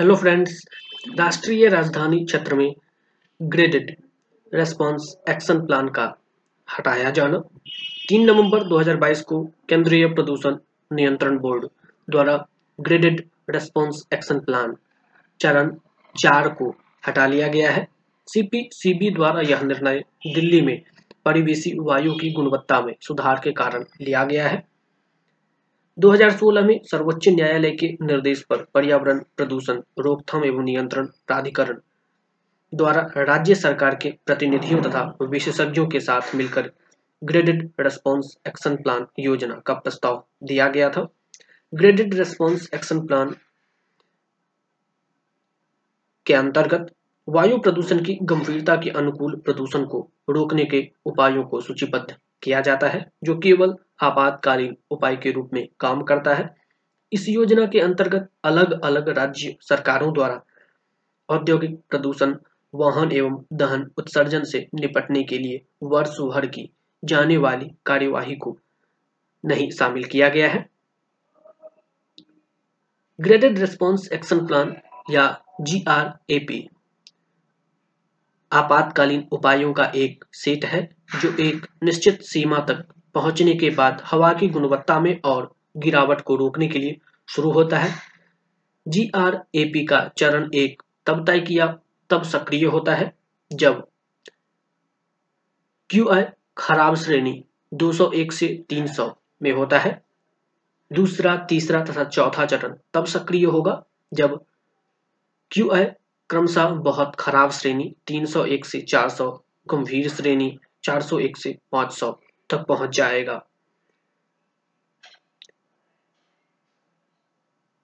Hello friends राष्ट्रीय राजधानी क्षेत्र में ग्रेडेड रेस्पॉन्स एक्शन प्लान का हटाया जाना। तीन नवंबर 2022 को केंद्रीय प्रदूषण नियंत्रण बोर्ड द्वारा ग्रेडेड रेस्पॉन्स एक्शन प्लान चरण चार को हटा लिया गया है। सीपीसीबी द्वारा यह निर्णय दिल्ली में परिवेशी वायु की गुणवत्ता में सुधार के कारण लिया गया है। 2016 में सर्वोच्च न्यायालय के निर्देश पर पर्यावरण प्रदूषण, रोकथाम एवं नियंत्रण प्राधिकरण द्वारा राज्य सरकार के प्रतिनिधियों तथा विशेषज्ञों के साथ मिलकर ग्रेडेड रेस्पॉन्स एक्शन प्लान योजना का प्रस्ताव दिया गया था। ग्रेडेड रेस्पॉन्स एक्शन प्लान के अंतर्गत वायु प्रदूषण की गंभीरता के अनुकूल प्रदूषण को रोकने के उपायों को सूचीबद्ध किया जाता है, जो केवल आपातकालीन उपाय के रूप में काम करता है। इस योजना के अंतर्गत अलग अलग राज्य सरकारों द्वारा औद्योगिक प्रदूषण, वाहन एवं दहन उत्सर्जन से निपटने के लिए वर्ष भर की जाने वाली कार्यवाही को नहीं शामिल किया गया है। ग्रेडेड रिस्पॉन्स एक्शन प्लान या जी आर ए पी आपातकालीन उपायों का एक सेट है, जो एक निश्चित सीमा तक पहुँचने के बाद हवा की गुणवत्ता में और गिरावट को रोकने के लिए शुरू होता है। जीआरएपी का चरण एक तब तय किया, तब सक्रिय होता है, जब क्यू आई खराब श्रेणी 201 से 300 में होता है। दूसरा, तीसरा तथा चौथा चरण तब सक्रिय होगा, जब क्यू आई क्रमशः बहुत खराब श्रेणी 301 से 400 गंभीर श्रेणी 401 से 500 तक पहुँच जाएगा।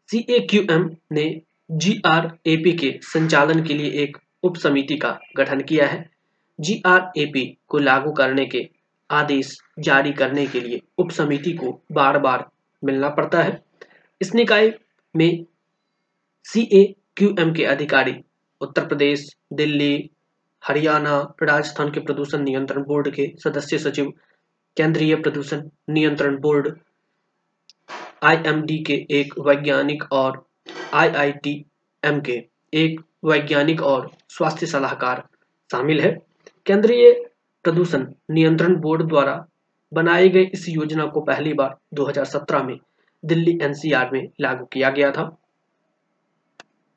सीएक्यूएम ने जीआरएपी के संचालन के लिए एक उप समिति का गठन किया है। जीआरएपी को लागू करने के आदेश जारी करने के लिए उप समिति को बार बार मिलना पड़ता है। इस निकाय में सीएक्यूएम के अधिकारी उत्तर प्रदेश, दिल्ली, हरियाणा राजस्थान के प्रदूषण नियंत्रण बोर्ड के सदस्य सचिव, केंद्रीय प्रदूषण नियंत्रण बोर्ड आईएमडी के एक वैज्ञानिक और आईआईटीएम के एक वैज्ञानिक और स्वास्थ्य सलाहकार शामिल है। केंद्रीय प्रदूषण नियंत्रण बोर्ड द्वारा बनाए गए इस योजना को पहली बार 2017 में दिल्ली एनसीआर में लागू किया गया था।